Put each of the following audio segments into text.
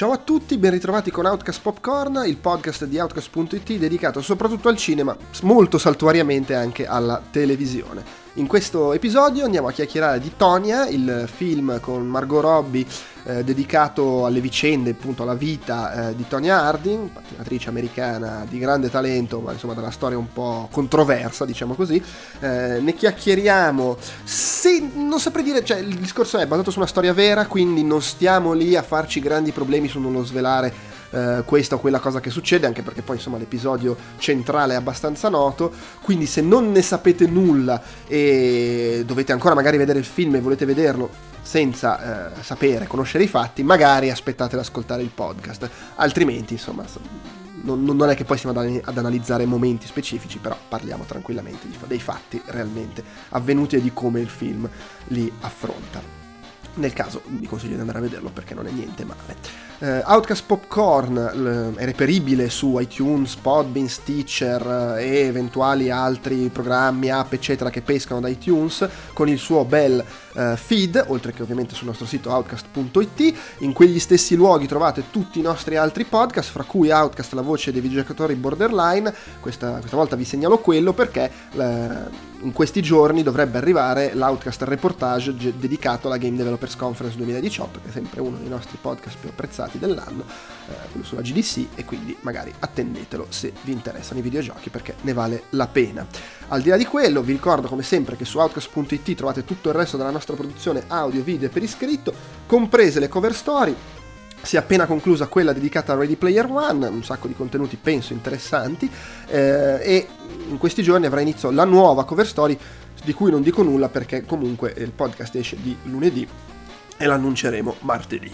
Ciao a tutti, ben ritrovati con Outcast Popcorn, il podcast di Outcast.it dedicato soprattutto al cinema, molto saltuariamente anche alla televisione. In questo episodio andiamo a chiacchierare di Tonya, il film con Margot Robbie eh, dedicato alle vicende, appunto alla vita eh, di Tonya Harding, pattinatrice americana di grande talento, ma insomma della storia un po' controversa, diciamo così. Eh, ne chiacchieriamo. Se non saprei dire, cioè il discorso è basato su una storia vera, quindi non stiamo lì a farci grandi problemi su non lo svelare eh, questa o quella cosa che succede, anche perché poi insomma l'episodio centrale è abbastanza noto, quindi se non ne sapete nulla e dovete ancora magari vedere il film e volete vederlo senza eh, sapere, conoscere i fatti, magari aspettate ad ascoltare il podcast, altrimenti insomma non, non, è che poi stiamo ad, ad, analizzare momenti specifici, però parliamo tranquillamente di, dei fatti realmente avvenuti e di come il film li affronta. Nel caso vi consiglio di andare a vederlo perché non è niente male. Uh, Outcast Popcorn è reperibile su iTunes, Podbean, Stitcher eh, e eventuali altri programmi, app eccetera che pescano da iTunes con il suo bel uh, feed, oltre che ovviamente sul nostro sito outcast.it. In quegli stessi luoghi trovate tutti i nostri altri podcast, fra cui Outcast, la voce dei videogiocatori borderline. Questa, questa volta vi segnalo quello perché in questi giorni dovrebbe arrivare l'Outcast Reportage dedicato alla Game Developers Conference 2018, che è sempre uno dei nostri podcast più apprezzati giocati dell'anno, eh, quello sulla GDC, e quindi magari attendetelo se vi interessano i videogiochi perché ne vale la pena. Al di là di quello, vi ricordo come sempre che su outcast.it trovate tutto il resto della nostra produzione audio, video per iscritto, comprese le cover story, si è appena conclusa quella dedicata a Ready Player One, un sacco di contenuti penso interessanti eh, e in questi giorni avrà inizio la nuova cover story di cui non dico nulla perché comunque il podcast esce di lunedì e l'annunceremo martedì.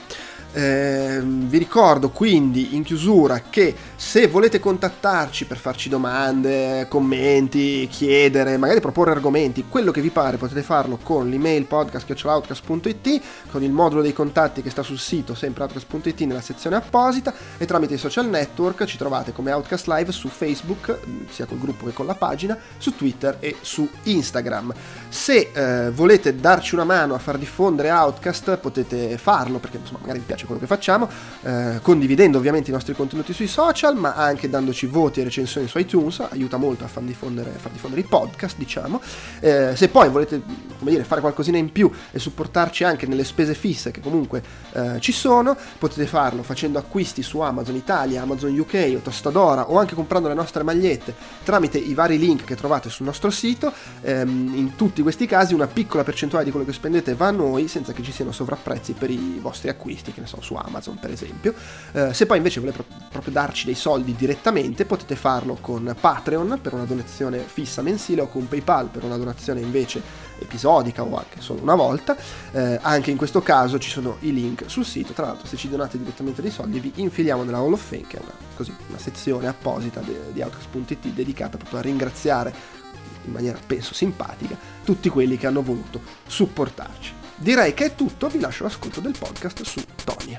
Eh, vi ricordo quindi in chiusura che se volete contattarci per farci domande, commenti, chiedere, magari proporre argomenti, quello che vi pare potete farlo con l'email podcast.outcast.it, con il modulo dei contatti che sta sul sito sempre outcast.it nella sezione apposita e tramite i social network ci trovate come Outcast Live su Facebook, sia col gruppo che con la pagina, su Twitter e su Instagram. Se eh, volete darci una mano a far diffondere Outcast potete farlo perché insomma magari vi piace quello che facciamo, eh, condividendo ovviamente i nostri contenuti sui social, ma anche dandoci voti e recensioni su iTunes, aiuta molto a far diffondere, far diffondere i podcast, diciamo. Eh, se poi volete dire, fare qualcosina in più e supportarci anche nelle spese fisse che comunque eh, ci sono, potete farlo facendo acquisti su Amazon Italia, Amazon UK o Tostadora o anche comprando le nostre magliette tramite i vari link che trovate sul nostro sito. Ehm, in tutti questi casi una piccola percentuale di quello che spendete va a noi senza che ci siano sovrapprezzi per i vostri acquisti, che ne so so, su Amazon per esempio. Eh, se poi invece volete pro- proprio darci dei soldi direttamente potete farlo con Patreon per una donazione fissa mensile o con PayPal per una donazione invece episodica o anche solo una volta. Eh, anche in questo caso ci sono i link sul sito. Tra l'altro, se ci donate direttamente dei soldi, vi infiliamo nella Hall of Fame, che è una, così, una sezione apposita de- di Outcast.it dedicata proprio a ringraziare in maniera penso simpatica tutti quelli che hanno voluto supportarci. Direi che è tutto, vi lascio l'ascolto del podcast su Tonia.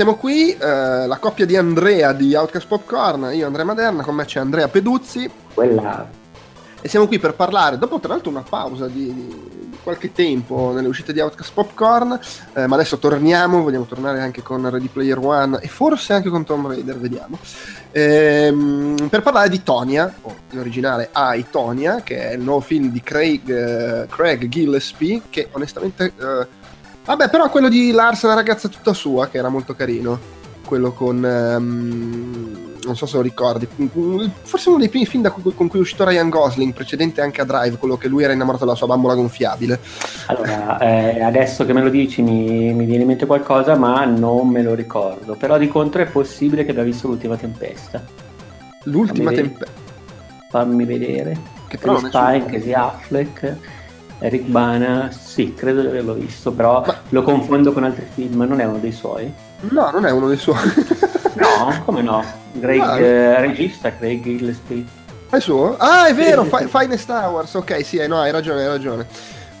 Siamo qui, eh, la coppia di Andrea di Outcast Popcorn, io Andrea Maderna, con me c'è Andrea Peduzzi. Quella. E siamo qui per parlare, dopo tra l'altro una pausa di, di qualche tempo nelle uscite di Outcast Popcorn, eh, ma adesso torniamo, vogliamo tornare anche con Ready Player One e forse anche con Tomb Raider, vediamo. Ehm, per parlare di Tonya, o in originale I, Tonya, che è il nuovo film di Craig, eh, Craig Gillespie, che onestamente... Vabbè, però quello di Lars, la ragazza tutta sua, che era molto carino. Quello con. Um, non so se lo ricordi. Forse uno dei primi film cui, con cui è uscito Ryan Gosling, precedente anche a Drive, quello che lui era innamorato della sua bambola gonfiabile. Allora, eh, adesso che me lo dici mi, mi, viene in mente qualcosa, ma non me lo ricordo. Però di contro è possibile che abbia visto l'ultima tempesta. L'ultima tempesta? Fammi vedere. Che però Spike, Casey Affleck. Eric Bana, sì, credo di averlo visto, però Ma... lo confondo con altri film, non è uno dei suoi? No, non è uno dei suoi. no, come no? Greg, ah, eh, regista Craig Gillespie. È suo? Ah, è vero, sì, Finest Hours. Ok, sì, no, hai ragione, hai ragione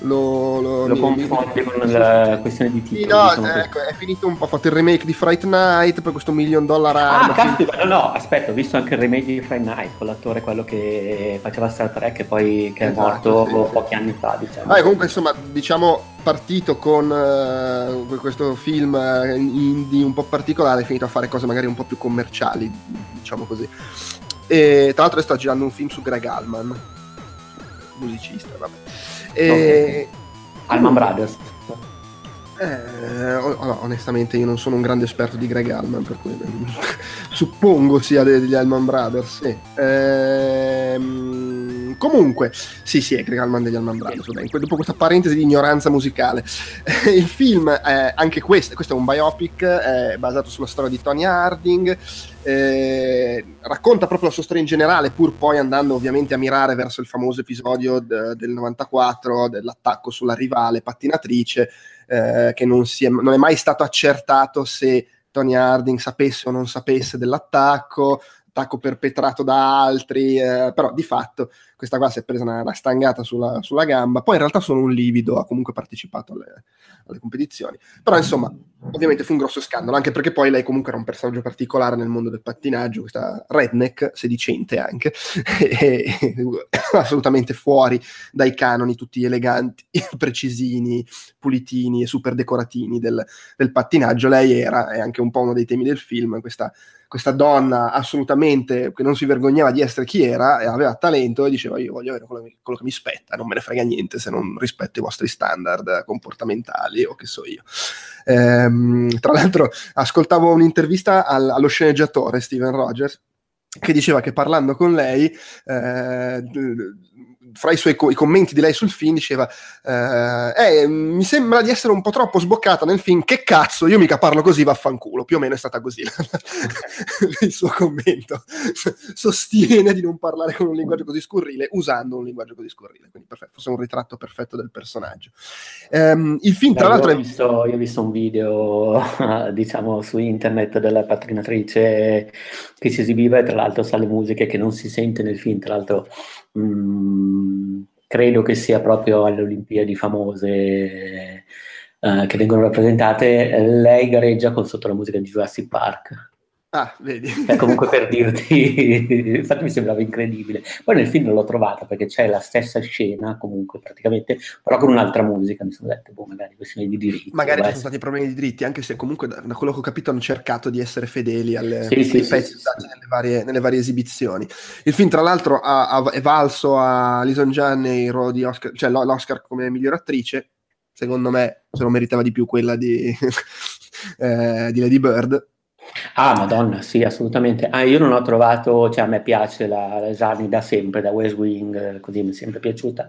lo, lo, lo confonde con la questione di titolo. no, diciamo ecco, è finito un po', ha fatto il remake di Fright Night, poi questo Million Dollar. Ah, caspita, no, no, aspetta, ho visto anche il remake di Fright Night con l'attore, quello che faceva Star Trek e poi che esatto, è morto sì. pochi anni fa, diciamo. Ah, comunque, insomma, diciamo, partito con uh, questo film uh, indie un po' particolare, è finito a fare cose magari un po' più commerciali, diciamo così. E tra l'altro sta girando un film su Greg Allman, musicista, vabbè. E... Alman Brothers. Eh, onestamente io non sono un grande esperto di Greg Allman, per cui suppongo sia degli Allman Brothers. Sì. Ehm, comunque, sì, sì, è Greg Allman degli Allman Brothers. Vabbè, dopo questa parentesi di ignoranza musicale, il film, è anche questo, questo è un biopic, è basato sulla storia di Tony Harding. Eh, racconta proprio la sua storia in generale, pur poi andando ovviamente a mirare verso il famoso episodio d- del 94 dell'attacco sulla rivale pattinatrice eh, che non, è, non, è, mai stato accertato se Tony Harding sapesse o non sapesse dell'attacco, attacco perpetrato da altri, eh, però di fatto questa qua si è presa una, una stangata sulla, sulla, gamba, poi in realtà sono un livido, ha comunque partecipato alle, alle, competizioni, però insomma ovviamente fu un grosso scandalo, anche perché poi lei comunque era un personaggio particolare nel mondo del pattinaggio, questa redneck, sedicente anche, e, e, assolutamente fuori dai canoni tutti eleganti, precisini, pulitini e super decoratini del, del pattinaggio, lei era, è anche un po' uno dei temi del film, questa questa donna assolutamente che non si vergognava di essere chi era e aveva talento e diceva io voglio avere quello, quello, che mi spetta, non me ne frega niente se non rispetto i vostri standard comportamentali o che so io. Ehm, tra l'altro ascoltavo un'intervista al, allo sceneggiatore Steven Rogers che diceva che parlando con lei eh, fra i suoi co- i commenti di lei sul film diceva eh, eh, mi sembra di essere un po' troppo sboccata nel film che cazzo io mica parlo così vaffanculo. Più o meno è stata così. Il suo commento. Sostiene di non parlare con un linguaggio così scurrile usando un linguaggio così scurrile. Quindi perfetto, forse un ritratto perfetto del personaggio. Um, il film tra Beh, l'altro io ho, visto, io ho visto un video diciamo su internet della patrinatrice che si esibiva e tra l'altro sa le musiche che non si sente nel film. Tra l'altro Mm, credo che sia proprio alle Olimpiadi famose uh, che vengono rappresentate, lei gareggia con sotto la musica di Jurassic Park. Ah, vedi. È comunque per dirti, infatti mi sembrava incredibile. Poi nel film l'ho trovata perché c'è la stessa scena, comunque praticamente, però con un'altra musica. Mi sono detto, boh, magari questione di diritti. Magari ci sono stati problemi di diritti, anche se comunque da, da, quello che ho capito hanno cercato di essere fedeli alle, sì, sì, pezzi sì, nelle, varie, nelle, varie, esibizioni. Il film, tra l'altro, ha, ha, è valso a Lison Janeiro di Oscar, cioè l'Oscar come miglior attrice. Secondo me se lo meritava di più quella di, eh, di Lady Bird Ah, madonna, sì, assolutamente. Ah, io non ho trovato, cioè a me piace la, la Gianni da sempre, da West Wing, così mi è sempre piaciuta,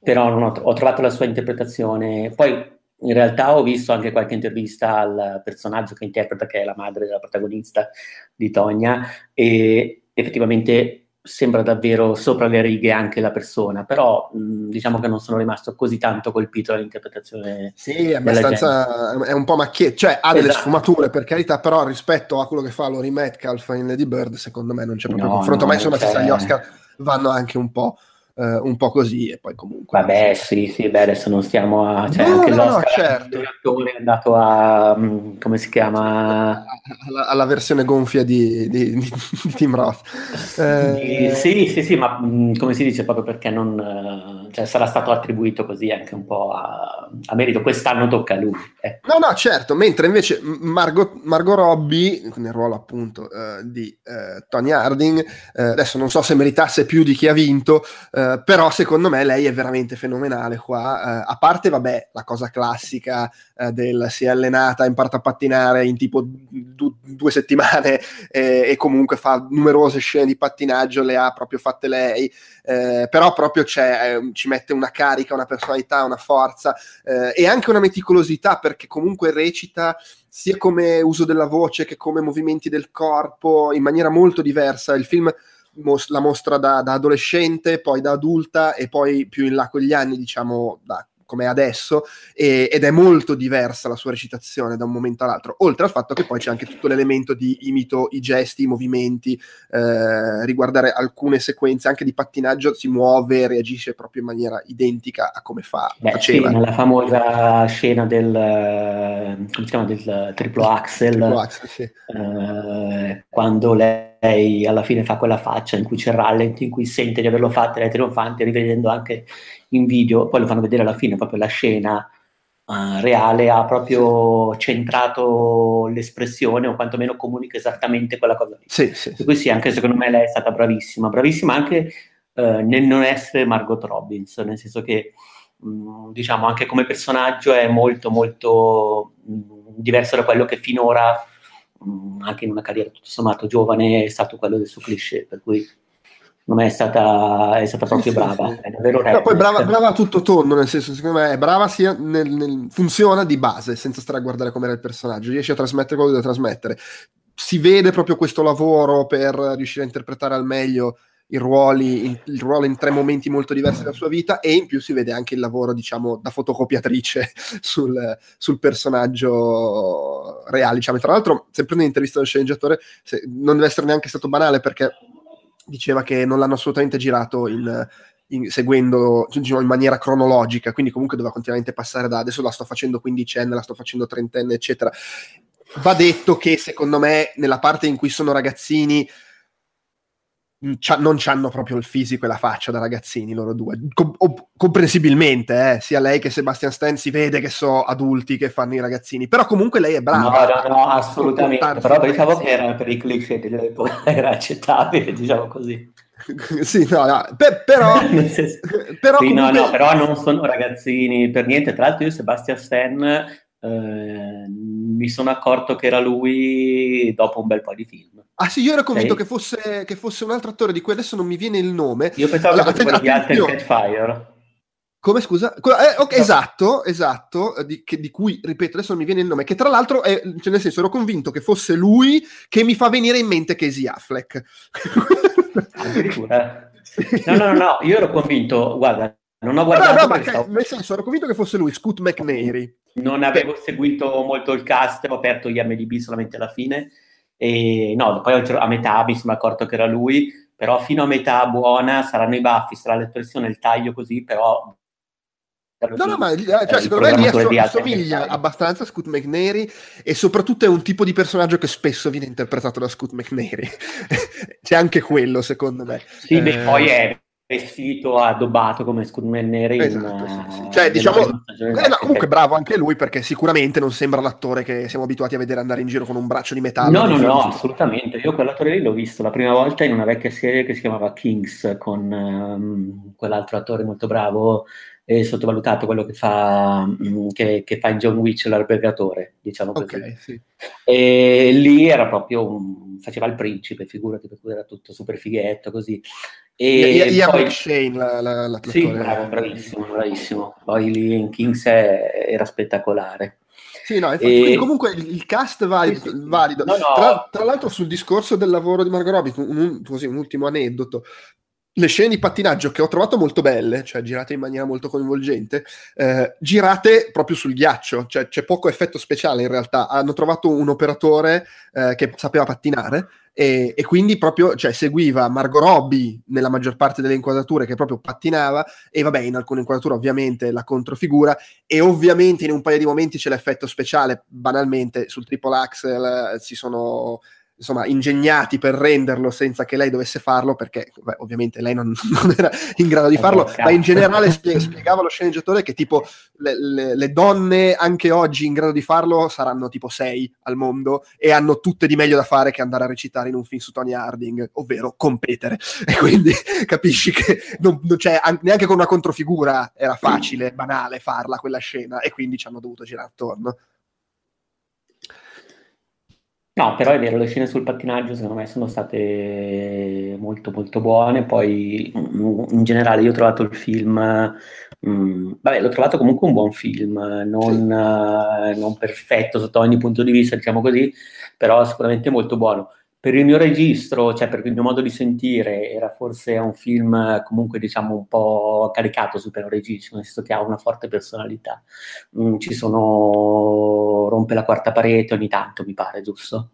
però ho, ho, trovato la sua interpretazione. Poi in realtà ho visto anche qualche intervista al personaggio che interpreta, che è la madre della protagonista di Tonya, e effettivamente sembra davvero sopra le righe anche la persona, però mh, diciamo che non sono rimasto così tanto colpito dall'interpretazione. Sì, è abbastanza, è un po' macchietto, cioè ha delle esatto. sfumature per carità, però rispetto a quello che fa Lori Metcalf in Lady Bird, secondo me non c'è proprio no, confronto, no, ma insomma se gli Oscar vanno anche un po' Uh, un po' così e poi comunque vabbè sì sì beh adesso non stiamo a cioè no, anche no, no, certo. è andato a mm, come si chiama alla, alla versione gonfia di, di, di, di Tim Roth eh... sì sì sì ma mm, come si dice proprio perché non eh, cioè, sarà stato attribuito così anche un po' a, a merito quest'anno tocca a lui eh. no no certo mentre invece Margot, Margot Robbie nel ruolo appunto uh, di uh, Tony Harding uh, adesso non so se meritasse più di chi ha vinto eh, però secondo me lei è veramente fenomenale qua, uh, a parte vabbè la cosa classica uh, del si è allenata, ha imparato a pattinare in tipo du- due settimane e-, e comunque fa numerose scene di pattinaggio, le ha proprio fatte lei, però proprio c'è, ci mette una carica, una personalità, una forza e anche una meticolosità perché comunque recita sia come uso della voce che come movimenti del corpo in maniera molto diversa. Il film mos- la mostra da, da, adolescente, poi da adulta e poi più in là con gli anni, diciamo da come adesso e, ed è molto diversa la sua recitazione da un momento all'altro, oltre al fatto che poi c'è anche tutto l'elemento di imito i gesti, i movimenti, eh, riguardare alcune sequenze anche di pattinaggio, si muove, reagisce proprio in maniera identica a come fa, Beh, faceva. Sì, nella famosa scena del, come si chiama, del triplo axel, triplo axel sì. eh, quando lei alla fine fa quella faccia in cui c'è il rallent, in cui sente di averlo fatto, lei è trionfante, rivedendo anche in video, poi lo fanno vedere alla fine, proprio la scena uh, reale ha proprio centrato l'espressione o quantomeno comunica esattamente quella cosa lì. Sì, sì. Per cui sì, anche secondo me lei è stata bravissima, bravissima anche uh, nel non essere Margot Robbins, nel senso che mh, mm, diciamo anche come personaggio è molto molto mh, diverso da quello che finora mh, mm, anche in una carriera tutto sommato giovane è stato quello del suo cliché, per cui me è stata, è stata proprio sì, brava, sì, è davvero no, poi brava, brava, a tutto tondo, nel senso, secondo me è brava sia nel, nel, funziona di base, senza stare a guardare com'era il personaggio, riesce a trasmettere quello che deve trasmettere. Si vede proprio questo lavoro per riuscire a interpretare al meglio i ruoli, il, il ruolo in tre momenti molto diversi della sua vita e in più si vede anche il lavoro, diciamo, da fotocopiatrice sul, sul personaggio reale. Diciamo. Tra l'altro, sempre nell'intervista del sceneggiatore, non deve essere neanche stato banale perché diceva che non l'hanno assolutamente girato in, in, seguendo diciamo, in maniera cronologica, quindi comunque doveva continuamente passare da adesso la sto facendo quindicenne, la sto facendo trentenne, eccetera. Va detto che secondo me nella parte in cui sono ragazzini non hanno proprio il fisico e la faccia da ragazzini loro due Com- comprensibilmente eh, sia lei che Sebastian Stan si vede che sono adulti che fanno i ragazzini però comunque lei è brava no no, no assolutamente però pensavo che era per i cliché dell'epoca era accettabile diciamo così sì, no, no. Per, però, senso, però, sì, comunque... no, no, però non sono ragazzini per niente. Tra l'altro, io Sebastian Stan eh, mi sono accorto che era lui dopo un bel po' di film. Ah sì, io ero convinto che fosse, che, fosse, un altro attore di cui adesso non mi viene il nome. Io pensavo allora, che fosse quello di Alter Catfire. Come scusa? Eh, okay, no. Esatto, esatto, di, che, di, cui, ripeto, adesso non mi viene il nome, che tra l'altro, è, cioè nel senso, ero convinto che fosse lui che mi fa venire in mente Casey Affleck. Addirittura. No, no, no, no, io ero convinto, guarda, non ho guardato... No, no, ma stavo... nel senso, ero convinto che fosse lui, Scoot McNairy. Non avevo Beh. seguito molto il cast, ho aperto gli MDB solamente alla fine, e no, poi a metà mi sono accorto che era lui, però fino a metà buona saranno i baffi, sarà l'espressione, il taglio così, però No, no, ma eh, cioè, secondo me lì assomiglia abbastanza a Scoot McNairy e soprattutto è un tipo di personaggio che spesso viene interpretato da Scoot McNairy. C'è anche quello, secondo me. Sì, eh... beh, poi è vestito addobbato come Scootman Neri esatto, sì, sì. cioè diciamo eh, no, comunque bravo anche lui perché sicuramente non sembra l'attore che siamo abituati a vedere andare in giro con un braccio di metallo no no no assolutamente io quell'attore lì l'ho visto la prima volta in una vecchia serie che si chiamava Kings con um, quell'altro attore molto bravo e sottovalutato quello che fa, mm, che, che fa in John Witch l'albergatore diciamo così okay, sì. e lì era proprio un, faceva il principe figurati per cui era tutto super fighetto così e Ian poi... McShane, la, la, la sì, bravo, bravissimo, bravissimo. Poi lì in Kings è, era spettacolare. Sì, no, infatti, e... comunque il, cast valido. Sì, sì. valido. No, no. Tra, tra, l'altro sul discorso del lavoro di Margot Robbie, un, così, un ultimo aneddoto. Le scene di pattinaggio che ho trovato molto belle, cioè girate in maniera molto coinvolgente, eh, girate proprio sul ghiaccio, cioè c'è poco effetto speciale in realtà. Hanno trovato un operatore eh, che sapeva pattinare e, e, quindi proprio cioè, seguiva Margot Robbie nella maggior parte delle inquadrature che proprio pattinava e vabbè in alcune inquadrature ovviamente la controfigura e ovviamente in un paio di momenti c'è l'effetto speciale banalmente sul triple axel eh, si sono insomma, ingegnati per renderlo senza che lei dovesse farlo, perché beh, ovviamente lei non, non, era in grado di farlo, ma in generale spie- spiegava lo sceneggiatore che tipo le, le, le, donne anche oggi in grado di farlo saranno tipo sei al mondo e hanno tutte di meglio da fare che andare a recitare in un film su Tony Harding, ovvero competere. E quindi capisci che non, non cioè, neanche con una controfigura era facile, banale farla quella scena e quindi ci hanno dovuto girare attorno. No, però è vero, le scene sul pattinaggio secondo me sono state molto molto buone, poi in generale io ho trovato il film, mh, mm, vabbè l'ho trovato comunque un buon film, non, uh, non, perfetto sotto ogni punto di vista, diciamo così, però sicuramente molto buono. Per il mio registro, cioè per il mio modo di sentire, era forse un film comunque diciamo un po' caricato su piano registro, nel senso che ha una forte personalità. Mm, ci sono rompe la quarta parete ogni tanto, mi pare, giusto?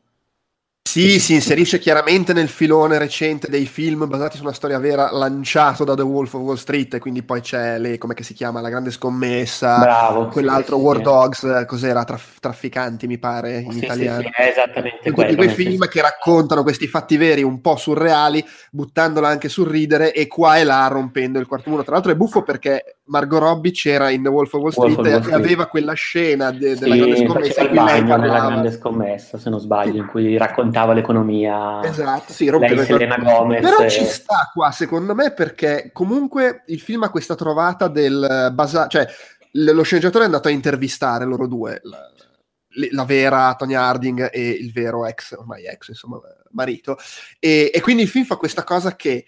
Sì, si inserisce chiaramente nel filone recente dei film basati su una storia vera lanciato da The Wolf of Wall Street, e quindi poi c'è le, come si chiama, La Grande Scommessa, Bravo, quell'altro sì, War sì. Dogs, cos'era, Traf- Trafficanti mi pare in Sì, italiano. sì, sì, esattamente Tutti quello. quei nel film che raccontano questi fatti veri un po' surreali, buttandola anche sul ridere e qua e là rompendo il quarto muro. Tra l'altro è buffo perché Margot Robbie c'era in The Wolf of Wall Wolf Street, of Wall e Street. aveva quella scena de- della Sì, grande scommessa in cui lei nella parlava. grande scommessa, se non sbaglio, Sì. in cui raccontava l'economia. Esatto, sì, rompeva Selena. Gomez. Però e- ci sta qua, secondo me, perché comunque il film ha questa trovata del eh, basa- cioè lo sceneggiatore è andato a intervistare loro due, la, la vera Tonya Harding e il vero ex, ormai ex, insomma, marito. E, e quindi il film fa questa cosa che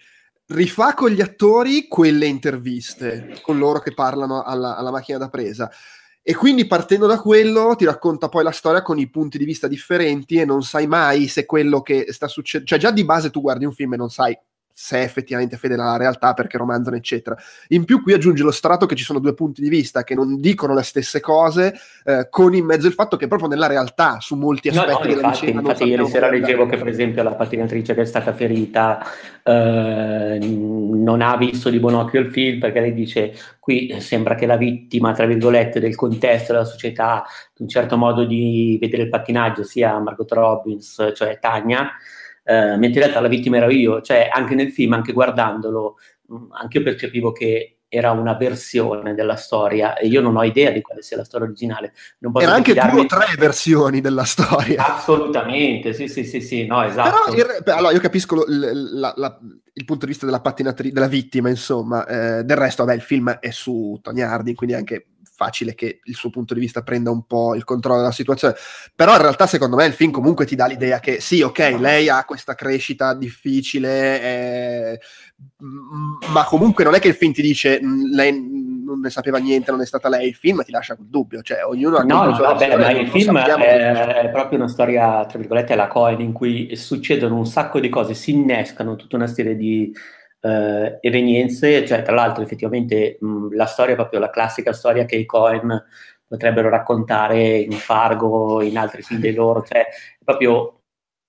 rifà con gli attori quelle interviste, con loro che parlano alla, alla macchina da presa. E quindi partendo da quello ti racconta poi la storia con i punti di vista differenti e non sai mai se quello che sta succedendo, cioè già di base tu guardi un film e non sai se è effettivamente fedele alla realtà perché romanzano eccetera. In più qui aggiunge lo strato che ci sono due punti di vista che non dicono le stesse cose eh, con in mezzo il fatto che proprio nella realtà su molti No, aspetti no, della infatti, vicenda infatti ieri sera leggevo che per esempio la pattinatrice che è stata ferita eh, non ha visto di buon occhio il film perché lei dice qui sembra che la vittima, tra virgolette, del contesto della società, di un certo modo di vedere il pattinaggio sia Margot Robbins, cioè Tania, eh, mentre in realtà la vittima ero io, cioè anche nel film, anche guardandolo, mh, anche io percepivo che era una versione della storia e io non ho idea di quale sia la storia originale. Era anche due o tre versioni della storia. Assolutamente, sì, sì, sì, sì, no, esatto. Però il allora, io capisco lo- la- la- il punto di vista della pattinatrice, della vittima, insomma. eh, del resto, vabbè, il film è su Tony Harding, quindi anche facile che il suo punto di vista prenda un po' il controllo della situazione. Però in realtà, secondo me, il film comunque ti dà l'idea che sì, ok, lei ha questa crescita difficile, eh, ma comunque non è che il film ti dice "Mm, lei non ne sapeva niente, non è stata lei. Il film ti lascia quel dubbio, cioè ognuno ha No, no, vabbè, ma il film è, è proprio una storia, tra virgolette, alla Cohen, in cui succedono un sacco di cose, si innescano tutta una serie di eh, evenienze, cioè tra l'altro effettivamente mh, la storia è proprio la classica storia che i Cohen potrebbero raccontare in Fargo, in altri film dei loro, cioè proprio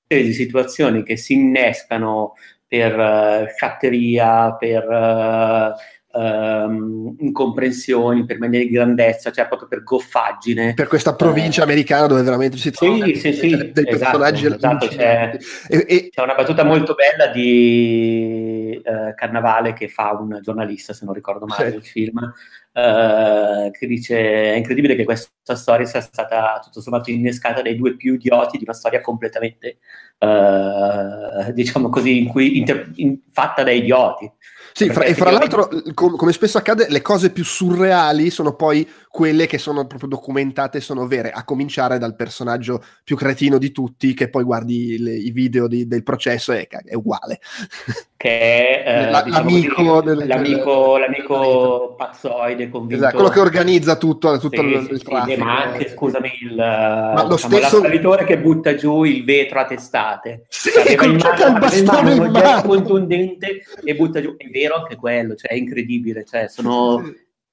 serie di situazioni che si innescano per eh, sciatteria, per eh, ehm, incomprensioni, per manie di grandezza, cioè proprio per goffaggine. per questa provincia Eh, americana dove veramente si trovano Sì, sì, sì, dei esatto, personaggi esatto, c'è. E- e- c'è una battuta molto bella di eh, Carnavale che fa un giornalista, se non ricordo male, Sì. del film, eh, che dice è incredibile che questa storia sia stata tutto sommato innescata dai due più idioti di una storia completamente, eh, diciamo così, in cui, inter- in- fatta da idioti. Sì, fra- e fra l'altro, com- come spesso accade, le cose più surreali sono poi quelle che sono proprio documentate e sono vere, a cominciare dal personaggio più cretino di tutti, che poi guardi le- i video di- del processo e è, uguale. che è eh, La- diciamo l'amico così, del- l'amico, l'amico pazzoide convinto Esatto, quello che organizza tutto, tutto Sì, il, sì, il sì, traffico. ma anche scusami il lo diciamo, stesso- l'assalitore che butta giù il vetro a testate Sì, Cioè, col- il aveva in bastone mano in mano. contundente e butta giù è vero anche quello cioè è incredibile cioè sono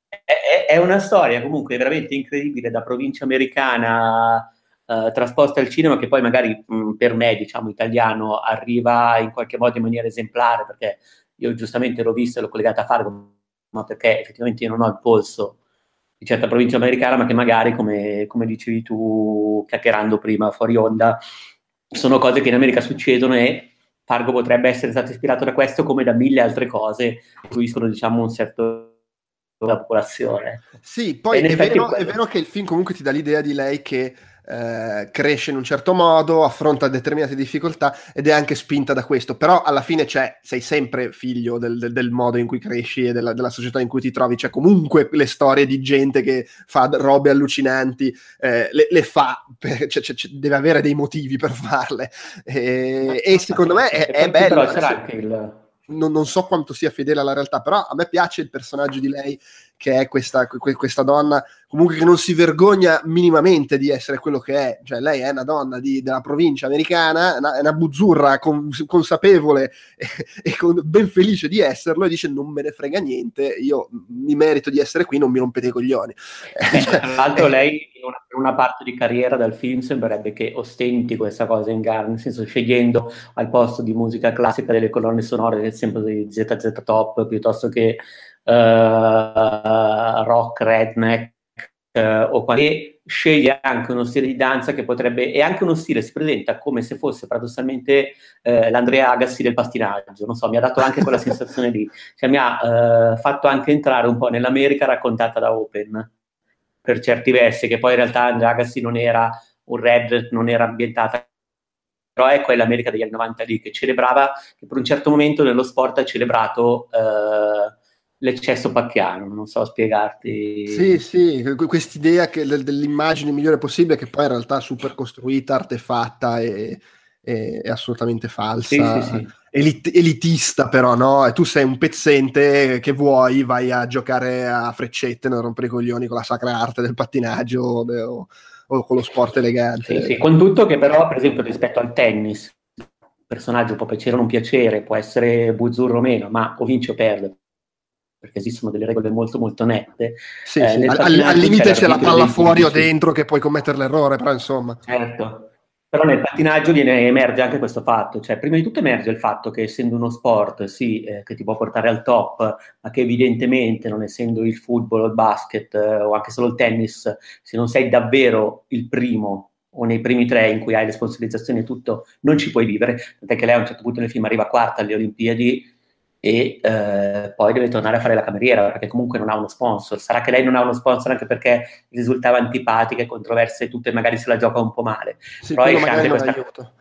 è, è- è una storia comunque veramente incredibile da provincia americana eh, trasposta al cinema che poi magari mh, per me, diciamo italiano, arriva in qualche modo in maniera esemplare perché io giustamente l'ho vista e l'ho collegata a Fargo, ma perché effettivamente io non ho il polso di certa provincia americana, ma che magari, come, come dicevi tu, chiacchierando prima fuori onda, sono cose che in America succedono e Fargo potrebbe essere stato ispirato da questo come da mille altre cose che influiscono, diciamo, un certo la popolazione. Sì, poi è vero, quello- è vero che il film comunque ti dà l'idea di lei che eh, cresce in un certo modo, affronta determinate difficoltà ed è anche spinta da questo, però alla fine sei sempre figlio del, del- del modo in cui cresci e della, della società in cui ti trovi, c'è comunque le storie di gente che fa robe allucinanti, eh, le, le fa, per- cioè- cioè- cioè, deve avere dei motivi per farle e, e secondo me è, è bello. Però c'era adesso- anche il... non, non so quanto sia fedele alla realtà, però a me piace il personaggio di lei che è questa, questa, donna comunque che non si vergogna minimamente di essere quello che è, cioè lei è una donna di, della provincia americana, una, è una buzzurra con, consapevole e, e con, ben felice di esserlo e dice non me ne frega niente, io mi merito di essere qui, non mi rompete i coglioni. Eh, tra l'altro lei in una, in una, parte di carriera del film sembrerebbe che ostenti questa cosa in gara, nel senso scegliendo al posto di musica classica delle colonne sonore, esempio di ZZ Top, piuttosto che rock, redneck, Uh, o quale sceglie anche uno stile di danza che potrebbe, e anche uno stile si presenta come se fosse paradossalmente uh, l'Andrea Agassi del pastinaggio, non so, mi ha dato anche quella sensazione lì, cioè mi ha fatto anche entrare un po' nell'America raccontata da Open, per certi versi, che poi in realtà Andrea Agassi non era un red, non era ambientata. Però è quell'America degli anni 90 lì che celebrava, che per un certo momento nello sport ha celebrato eh, l'eccesso pacchiano, non so spiegarti. Sì, sì, quest'idea che, dell'immagine migliore possibile che poi in realtà è super costruita, artefatta e, e è assolutamente falsa. Sì, sì, sì. Elit- elitista però, no? E tu sei un pezzente che vuoi, vai a giocare a freccette, non rompere i coglioni con la sacra arte del pattinaggio o, o con lo sport elegante. Sì, sì, con tutto che però, per esempio, rispetto al tennis, il personaggio può piacere o non piacere, può essere buzzurro o meno, ma o vince o perde perché esistono delle regole molto molto nette. Sì, eh, sì. Al, al, limite c'è la palla fuori o dentro che puoi commettere l'errore, però insomma. Certo. Però nel pattinaggio viene, emerge anche questo fatto, cioè prima di tutto emerge il fatto che essendo uno sport, sì, eh, che ti può portare al top, ma che evidentemente non essendo il football o il basket eh, o anche solo il tennis, se non sei davvero il primo o nei primi tre in cui hai le sponsorizzazioni e tutto, non ci puoi vivere, tant'è che lei a un certo punto nel film arriva quarta alle Olimpiadi e eh, poi deve tornare a fare la cameriera perché comunque non ha uno sponsor. Sarà che lei non ha uno sponsor anche perché risultava antipatica e controverse tutte, magari se la gioca un po' male. Sì, però esce anche questa...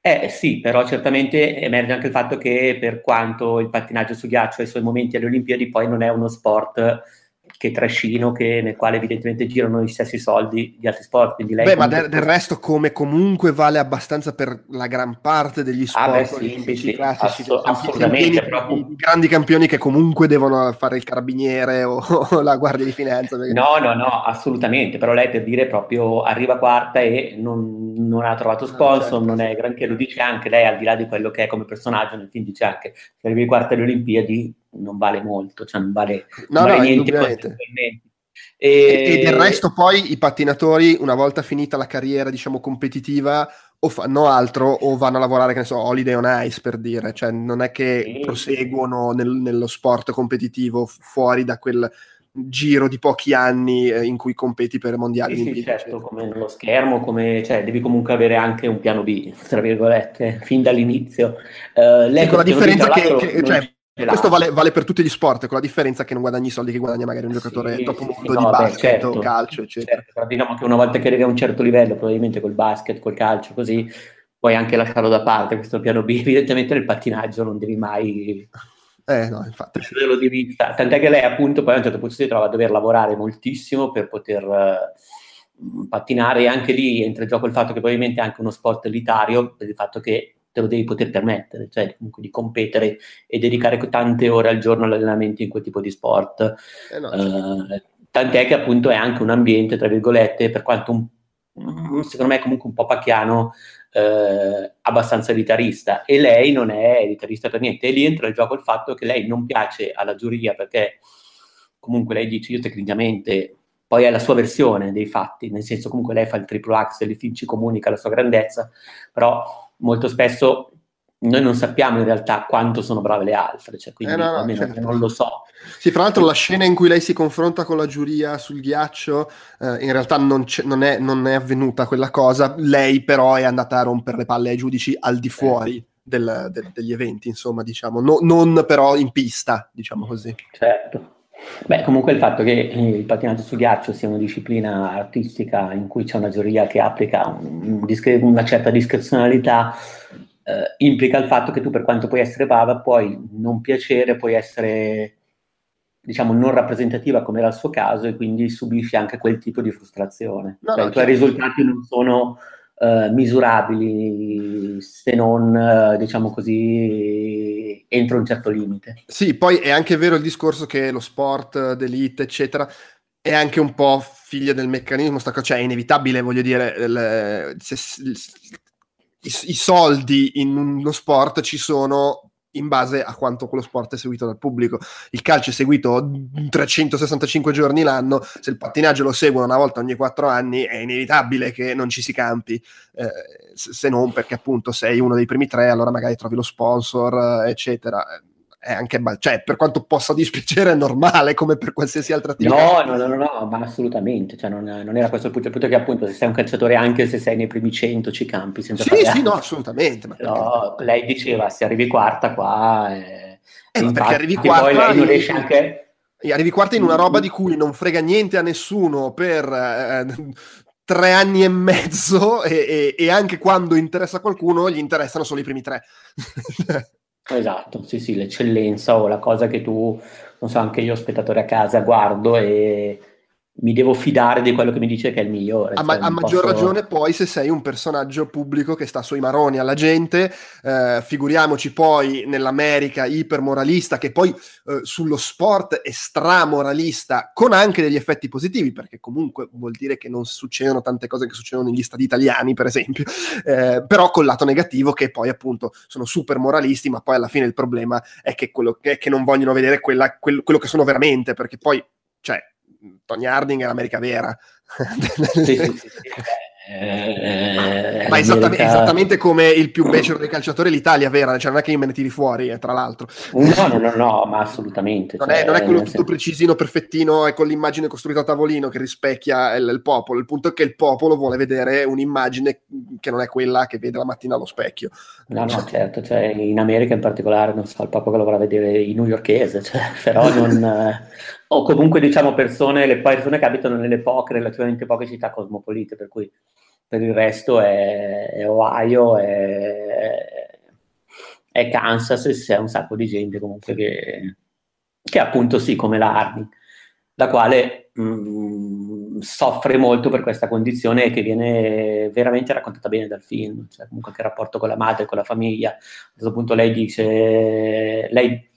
Eh sì, però certamente emerge anche il fatto che per quanto il pattinaggio su ghiaccio ha i suoi momenti alle Olimpiadi, poi non è uno sport che trascino, che, nel quale evidentemente girano gli stessi soldi di altri sport. Beh, ma del, del, resto, come comunque vale abbastanza per la gran parte degli sport ah, beh, sì, sì, sì, classici, ass- assolutamente. Proprio... I grandi campioni che comunque devono fare il carabiniere o, o la guardia di finanza. Perché... No, no, no, assolutamente. Però lei per dire proprio arriva quarta e non, non ha trovato ah, sponsor, ah, certo, non è granché, lo dice anche lei, al di là di quello che è come personaggio, nel film dice anche se arrivi quarta alle Olimpiadi non vale molto, cioè non vale, no, non vale no, niente. E... e del resto poi i pattinatori, una volta finita la carriera, diciamo, competitiva, o fanno altro o vanno a lavorare, che ne so, Holiday on Ice per dire, cioè non è che sì. proseguono nel, nello sport competitivo fuori da quel giro di pochi anni eh, in cui competi per mondiali. Sì, sì certo, come nello schermo, come, cioè, devi comunque avere anche un piano B, tra virgolette, fin dall'inizio. Uh, sì, con la differenza che, che cioè, questo vale, vale, per tutti gli sport, con la differenza che non guadagni i soldi che guadagna magari un giocatore sì, mondo sì, no, di basket certo, calcio, eccetera. Certo, diciamo che una volta che arrivi a un certo livello, probabilmente col basket, col calcio, così, puoi anche lasciarlo da parte questo piano B. Evidentemente nel pattinaggio non devi mai... Eh no, infatti. Sì. Di vista. Tant'è che lei appunto poi a un certo punto si trova a dover lavorare moltissimo per poter... Uh, pattinare e anche lì entra in gioco il fatto che probabilmente è anche uno sport elitario per il fatto che te lo devi poter permettere, cioè comunque di competere e dedicare tante ore al giorno all'allenamento in quel tipo di sport. Eh no, certo. uh, tant'è che appunto è anche un ambiente, tra virgolette, per quanto un, secondo me comunque un po' pacchiano, uh, abbastanza elitarista. E lei non è elitarista per niente. E lì entra in gioco il fatto che lei non piace alla giuria perché comunque lei dice io tecnicamente poi è la sua versione dei fatti, nel senso comunque lei fa il triplo axel, il film ci comunica la sua grandezza, però molto spesso noi non sappiamo in realtà quanto sono brave le altre, cioè, quindi eh no, no, almeno certo. non lo so. Sì, fra l'altro la scena in cui lei si confronta con la giuria sul ghiaccio, eh, in realtà non, non, è, non, è, avvenuta quella cosa, lei però è andata a rompere le palle ai giudici al di fuori eh. del, del, degli eventi, insomma, diciamo, no, non però in pista, diciamo così. Certo. Beh, comunque il fatto che il pattinaggio su ghiaccio sia una disciplina artistica in cui c'è una giuria che applica un, un, una certa discrezionalità eh, implica il fatto che tu per quanto puoi essere brava puoi non piacere, puoi essere diciamo non rappresentativa come era il suo caso e quindi subisci anche quel tipo di frustrazione. No, cioè, no, i tuoi risultati non sono uh, misurabili se non, uh, diciamo così, entro un certo limite. Sì, poi è anche vero il discorso che lo sport d'elite, eccetera, è anche un po' figlia del meccanismo, sta, cioè è inevitabile, voglio dire, le, se, i, i soldi in uno sport ci sono in base a quanto quello sport è seguito dal pubblico. Il calcio è seguito 365 giorni l'anno, se il pattinaggio lo seguono una volta ogni quattro anni è inevitabile che non ci si campi, eh, se non perché appunto sei uno dei primi tre, allora magari trovi lo sponsor, eccetera è anche, cioè, per quanto possa dispiacere, è normale come per qualsiasi altra attività. No, no, no, no, ma assolutamente, cioè, non, non, era questo il punto. Il punto è che appunto se sei un calciatore, anche se sei nei primi 100, ci campi senza Sì, sì, no, assolutamente. No, lei diceva, se arrivi quarta qua... Eh, eh infatti, perché arrivi quarta... Poi lei riesce anche... Arrivi quarta in una roba di cui non frega niente a nessuno per eh, tre anni e mezzo e, e, e, anche quando interessa a qualcuno gli interessano solo i primi tre. Esatto, sì, sì, l'eccellenza o la cosa che tu, non so, anche io spettatore a casa guardo e mi devo fidare di quello che mi dice che è il migliore. A, ma- a maggior posso... ragione poi se sei un personaggio pubblico che sta sui maroni alla gente, eh, figuriamoci poi nell'America ipermoralista che poi eh, sullo sport è stramoralista con anche degli effetti positivi perché comunque vuol dire che non succedono tante cose che succedono negli stati italiani per esempio, eh, però col lato negativo che poi appunto sono super moralisti ma poi alla fine il problema è che, quello, è che non vogliono vedere quella, quel, quello che sono veramente perché poi cioè Tony Harding è l'America vera. sì, sì, sì, eh, ma esattamente, esattamente, come il più becero dei calciatori, l'Italia vera, cioè non è che io me ne tiri fuori, eh, tra l'altro. No, no, no, no ma assolutamente. Non, cioè, è, non è, quello tutto senso... precisino, perfettino e con l'immagine costruita a tavolino che rispecchia il, il, popolo. Il punto è che il popolo vuole vedere un'immagine che non è quella che vede la mattina allo specchio. No, no, certo, cioè, in America in particolare, non so, il popolo lo vorrà vedere in newyorkese, cioè, però non... o comunque diciamo persone, le persone che abitano nelle poche, relativamente poche città cosmopolite, per cui per il resto è, è Ohio, è, è, Kansas c'è un sacco di gente comunque che, che appunto sì, come l'Army, la quale mh, mm, soffre molto per questa condizione che viene veramente raccontata bene dal film, cioè comunque che rapporto con la madre, con la famiglia. A questo punto lei dice, lei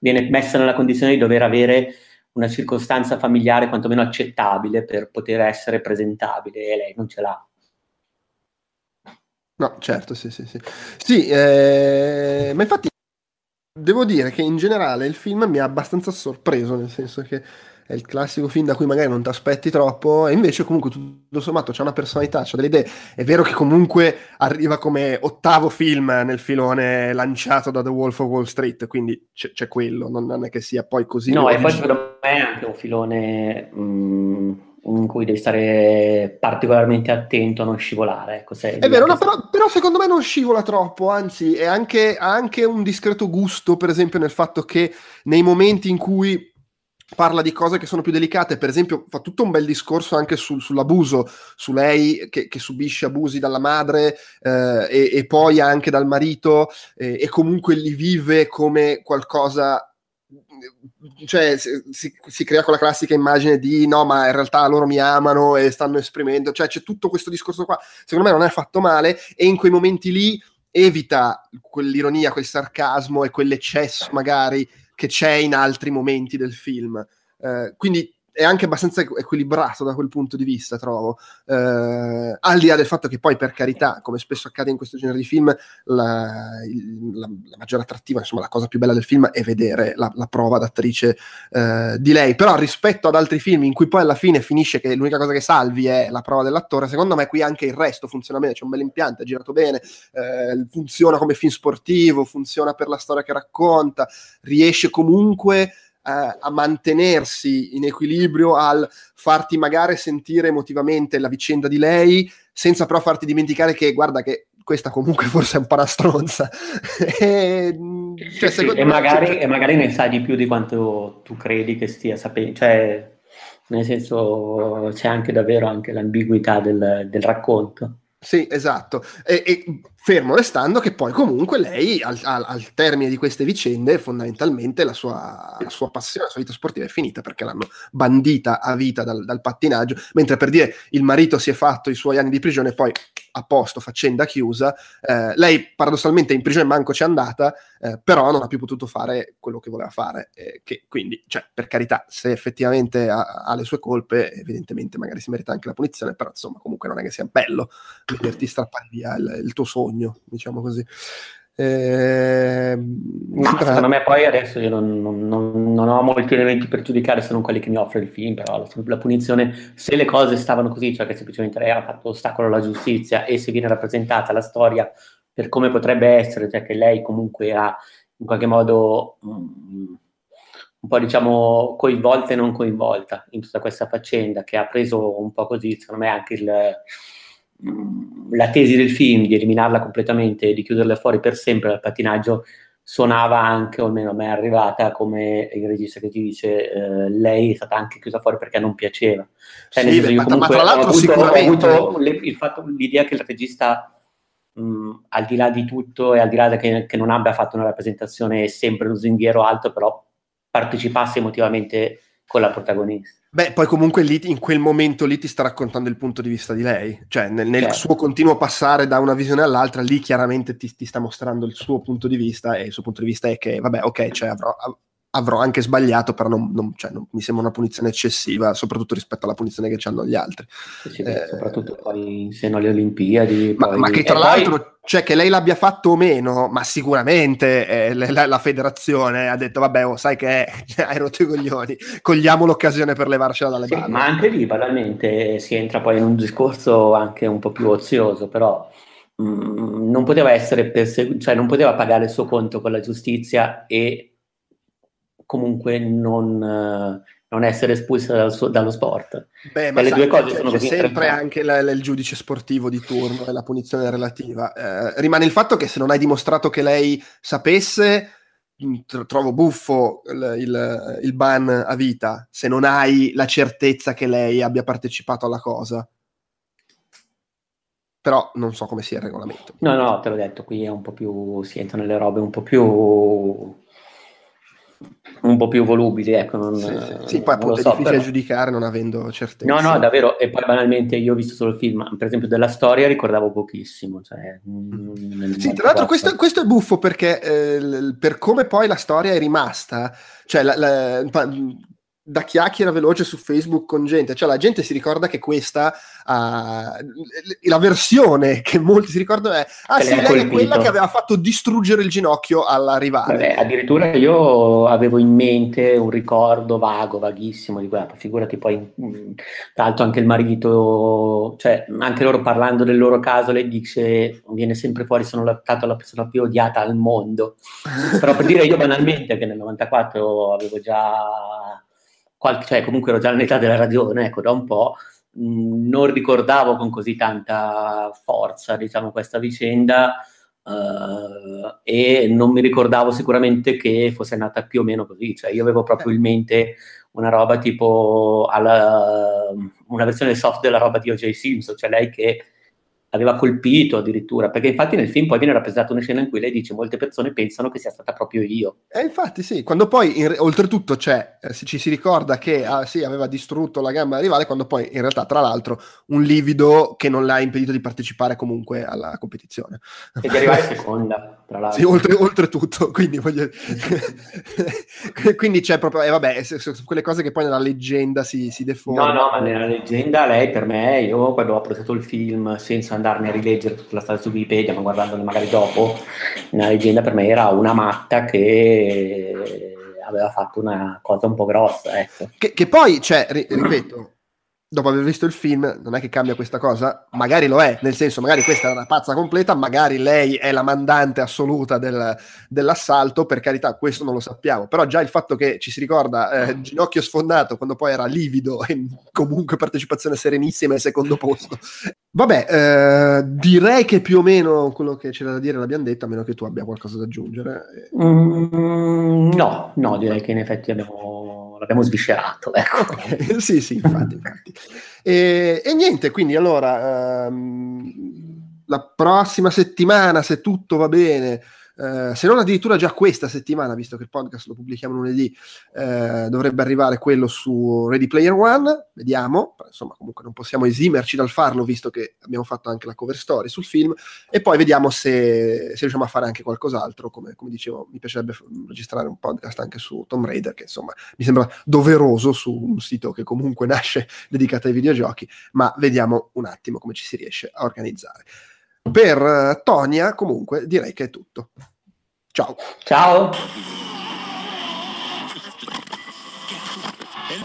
viene messa nella condizione di dover avere una circostanza familiare quantomeno accettabile per poter essere presentabile e lei non ce l'ha. No, certo, sì, sì, sì. Sì, eh, ma infatti devo dire che in generale il film mi ha abbastanza sorpreso, nel senso che è il classico film da cui magari non ti aspetti troppo, e invece comunque tutto sommato c'ha una personalità, c'ha delle idee. È vero che comunque arriva come ottavo film nel filone lanciato da The Wolf of Wall Street, quindi c'è, c'è quello, non è che sia poi così. No, e poi secondo me è anche un filone... Mh in cui devi stare particolarmente attento a non scivolare. Ecco, è vero, no, però, però, secondo me non scivola troppo, anzi è anche, ha anche un discreto gusto, per esempio nel fatto che nei momenti in cui parla di cose che sono più delicate, per esempio fa tutto un bel discorso anche sul, sull'abuso, su lei che, che, subisce abusi dalla madre eh, e, e, poi anche dal marito eh, e comunque li vive come qualcosa cioè si, si, crea quella classica immagine di no, ma in realtà loro mi amano e stanno esprimendo, cioè c'è tutto questo discorso qua, secondo me non è fatto male e in quei momenti lì evita quell'ironia, quel sarcasmo e quell'eccesso magari che c'è in altri momenti del film. Eh, quindi è anche abbastanza equilibrato da quel punto di vista, trovo. Eh, al di là del fatto che poi, per carità, come spesso accade in questo genere di film, la, la, la maggiore attrattiva, insomma, la cosa più bella del film è vedere la, la prova d'attrice eh, di lei. Però rispetto ad altri film in cui poi alla fine finisce che l'unica cosa che salvi è la prova dell'attore, secondo me qui anche il resto funziona bene, c'è un bel impianto, è girato bene, eh, funziona come film sportivo, funziona per la storia che racconta, riesce comunque eh, a mantenersi in equilibrio al farti magari sentire emotivamente la vicenda di lei, senza però farti dimenticare che guarda che questa comunque forse è un po' una stronza. e, cioè, sì, e, magari, cioè... e, magari, ne sai di più di quanto tu credi che stia sapendo. Cioè, nel senso, c'è anche davvero anche l'ambiguità del, del racconto. Sì, esatto. E, e, fermo restando che poi comunque lei al, al, al termine di queste vicende fondamentalmente la sua, la sua, passione, la sua vita sportiva è finita perché l'hanno bandita a vita dal, dal, pattinaggio, mentre per dire il marito si è fatto i suoi anni di prigione e poi a posto, faccenda chiusa. Eh, lei paradossalmente in prigione manco c'è andata, eh, però non ha più potuto fare quello che voleva fare. Eh, che, quindi, cioè, per carità, se effettivamente ha, ha, le sue colpe, evidentemente magari si merita anche la punizione, però insomma comunque non è che sia bello vederti strappare via il, il tuo sogno, diciamo così. Eh, Ma secondo me poi adesso io non, non, non, ho molti elementi per giudicare se non quelli che mi offre il film, però la, la, punizione, se le cose stavano così, cioè che semplicemente lei ha fatto ostacolo alla giustizia e se viene rappresentata la storia per come potrebbe essere, cioè che lei comunque ha in qualche modo um, un po' diciamo coinvolta e non coinvolta in tutta questa faccenda, che ha preso un po' così, secondo me anche il la tesi del film di eliminarla completamente e di chiuderla fuori per sempre dal pattinaggio suonava anche, o almeno a me è arrivata, come il regista che ti dice eh, lei è stata anche chiusa fuori perché non piaceva. Cioè, sì, senso, ma, ma, tra l'altro avuto, sicuramente... Ho le, il fatto, l'idea che il regista, mh, al di là di tutto e al di là che, che non abbia fatto una rappresentazione sempre lusinghiero alto, però partecipasse emotivamente con la protagonista. Beh, poi comunque lì, in quel momento lì ti sta raccontando il punto di vista di lei, cioè nel, nel certo. suo continuo passare da una visione all'altra, lì chiaramente ti, ti, sta mostrando il suo punto di vista e il suo punto di vista è che, vabbè, ok, cioè avrò, avrò anche sbagliato, però non, non, cioè, non, mi sembra una punizione eccessiva, soprattutto rispetto alla punizione che hanno gli altri. Sì, eh, soprattutto poi in seno alle Olimpiadi. Ma, poi... ma che tra l'altro, poi... cioè che lei l'abbia fatto o meno, ma sicuramente eh, la, la, federazione ha detto, vabbè, oh, sai che hai rotto i coglioni, cogliamo l'occasione per levarcela dalle sì, balle. Ma anche lì, banalmente, si entra poi in un discorso anche un po' più ozioso, però mm, non poteva essere perseguito, cioè non poteva pagare il suo conto con la giustizia e comunque non, non essere espulsa dal suo, dallo sport. Beh, ma le due cose c'è, sono c'è sempre anche la, la, il giudice sportivo di turno e la punizione relativa. Eh, rimane il fatto che se non hai dimostrato che lei sapesse, mm, trovo buffo il, il, il, ban a vita, se non hai la certezza che lei abbia partecipato alla cosa. Però non so come sia il regolamento. No, no, te l'ho detto, qui è un po' più, si entrano nelle robe un po' più un po' più volubili, ecco. Non, sì, sì. sì poi appunto so, è difficile però... giudicare non avendo certezza. No, no, davvero, e poi banalmente io ho visto solo il film, per esempio della storia ricordavo pochissimo. Cioè, sì, tra l'altro questo, questo, è buffo perché eh, per come poi la storia è rimasta, cioè la, la, da chiacchiera veloce su Facebook con gente, cioè la gente si ricorda che questa, uh, la versione che molti si ricordano è, ah sì, lei è quella che aveva fatto distruggere il ginocchio alla rivale. Vabbè, addirittura io avevo in mente un ricordo vago, vaghissimo di quella, figurati poi, tra l'altro anche il marito, cioè anche loro parlando del loro caso, lei dice, viene sempre fuori, sono stato la persona più odiata al mondo, però per dire io banalmente che nel 94 avevo già qualche, cioè comunque ero già all'età della ragione, ecco, da un po', mm, non ricordavo con così tanta forza, diciamo, questa vicenda uh, e non mi ricordavo sicuramente che fosse nata più o meno così, cioè io avevo proprio in mente una roba tipo alla, una versione soft della roba di O.J. Simpson, cioè lei che aveva colpito addirittura, perché infatti nel film poi viene rappresentata una scena in cui lei dice molte persone pensano che sia stata proprio io. E infatti sì, quando poi in, oltretutto c'è, eh, ci si ricorda che ah, sì, aveva distrutto la gamba rivale, quando poi in realtà tra l'altro un livido che non le ha impedito di partecipare comunque alla competizione. E di arrivare seconda, tra l'altro. Sì, oltre, oltretutto, quindi, voglio... quindi c'è proprio, eh, vabbè, quelle cose che poi nella leggenda si, si deformano. No, no, ma nella leggenda lei per me, io quando ho apprezzato il film senza andare andarmi a rileggere tutta la storia su Wikipedia, ma guardandole magari dopo, la leggenda per me era una matta che aveva fatto una cosa un po' grossa. Ecco. Che, che poi, cioè, ripeto, dopo aver visto il film, non è che cambia questa cosa, magari lo è, nel senso, magari questa è una pazza completa, magari lei è la mandante assoluta del, dell'assalto, per carità, questo non lo sappiamo, però già il fatto che ci si ricorda eh, ginocchio sfondato quando poi era livido e comunque partecipazione serenissima e secondo posto. Vabbè, eh, direi che più o meno quello che c'era da dire l'abbiamo detto, a meno che tu abbia qualcosa da aggiungere. Mm, no, no, direi che in effetti abbiamo l'abbiamo sviscerato. Ecco. Sì, sì, infatti. infatti. E, e, niente, quindi allora, um, la prossima settimana, se tutto va bene, eh, se non addirittura già questa settimana, visto che il podcast lo pubblichiamo lunedì, eh, dovrebbe arrivare quello su Ready Player One, vediamo, insomma comunque non possiamo esimerci dal farlo visto che abbiamo fatto anche la cover story sul film. E poi vediamo se, se riusciamo a fare anche qualcos'altro, come, come, dicevo mi piacerebbe registrare un podcast anche su Tomb Raider che insomma mi sembra doveroso su un sito che comunque nasce dedicato ai videogiochi, ma vediamo un attimo come ci si riesce a organizzare. Per uh, Tonia, comunque, direi che è tutto. Ciao. Ciao.